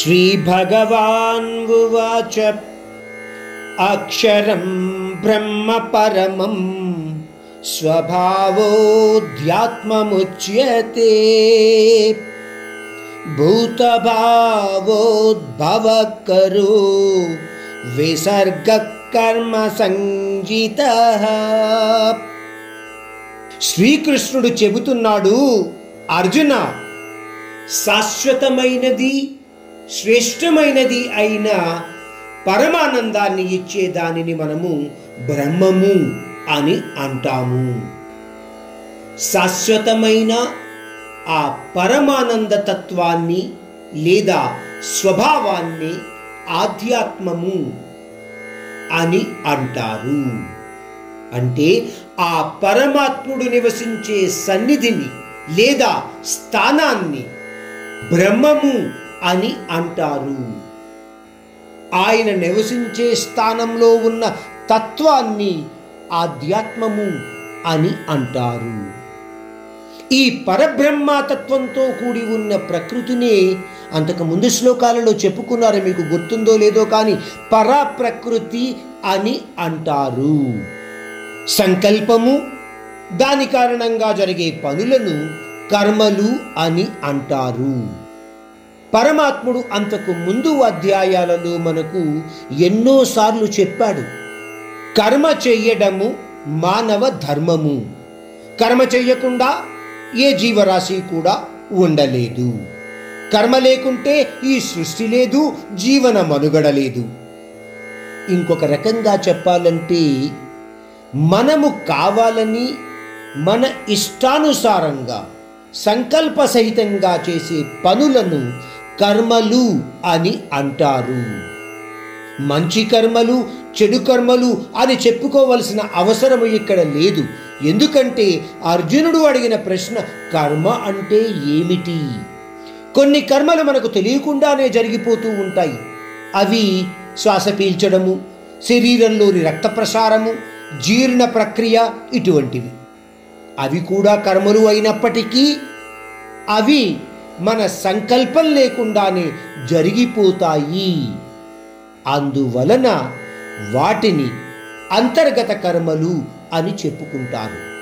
श्रीभगवान्वुवाच अक्षरं ब्रह्म परमं स्वभावोऽध्यात्ममुच्यते भूतभावोद्भवकरो విసర్గకర్మసంగీతః శ్రీకృష్ణుడు చెబుతున్నాడు అర్జున శాశ్వతమైనది శ్రేష్టమైనది అయిన పరమానందాన్ని ఇచ్చే దానిని మనము బ్రహ్మము అని అంటాము. శాశ్వతమైన ఆ పరమానంద తత్వాన్ని లేదా స్వభావాన్ని ఆధ్యాత్మము అని అంటారు. అంటే ఆ పరమాత్ముడు నివసించే సన్నిధిని లేదా స్థానాన్ని బ్రహ్మము అని అంటారు. ఆయన నివసించే స్థానంలో ఉన్న తత్వాన్ని ఆధ్యాత్మము అని అంటారు. ఈ పరబ్రహ్మతత్వంతో కూడి ఉన్న ప్రకృతిని అంతకు ముందు శ్లోకాలలో చెప్పుకున్నారు మీకు గుర్తుందో లేదో కానీ పరప్రకృతి అని అంటారు. సంకల్పము దాని కారణంగా జరిగే పనులను కర్మలు అని అంటారు. పరమాత్ముడు అంతకు ముందు అధ్యాయాలలో మనకు ఎన్నోసార్లు చెప్పాడు కర్మ చెయ్యడము మానవ ధర్మము. కర్మ చెయ్యకుండా ఏ జీవరాశి కూడా ఉండలేదు. కర్మ లేకుంటే ఈ సృష్టి లేదు జీవన మనుగడ లేదు ఇంకొక రకంగా చెప్పాలంటే మనము కావాలని మన ఇష్టానుసారంగా సంకల్ప సహితంగా చేసే పనులను కర్మలు అని అంటారు. మంచి కర్మలు చెడు కర్మలు అని చెప్పుకోవలసిన అవసరం ఇక్కడ లేదు. ఎందుకంటే అర్జునుడు అడిగిన ప్రశ్న కర్మ అంటే ఏమిటి? కొన్ని కర్మలు మనకు తెలియకుండానే జరిగిపోతూ ఉంటాయి. అవి శ్వాస పీల్చడము శరీరంలోని రక్త ప్రసారము జీర్ణ ప్రక్రియ ఇటువంటివి. అవి కూడా కర్మలు అయినప్పటికీ అవి మన సంకల్పం లేకుండానే జరిగిపోతాయి. అందువలన వాటిని అంతర్గత కర్మలు అని చెప్పుకుంటారు.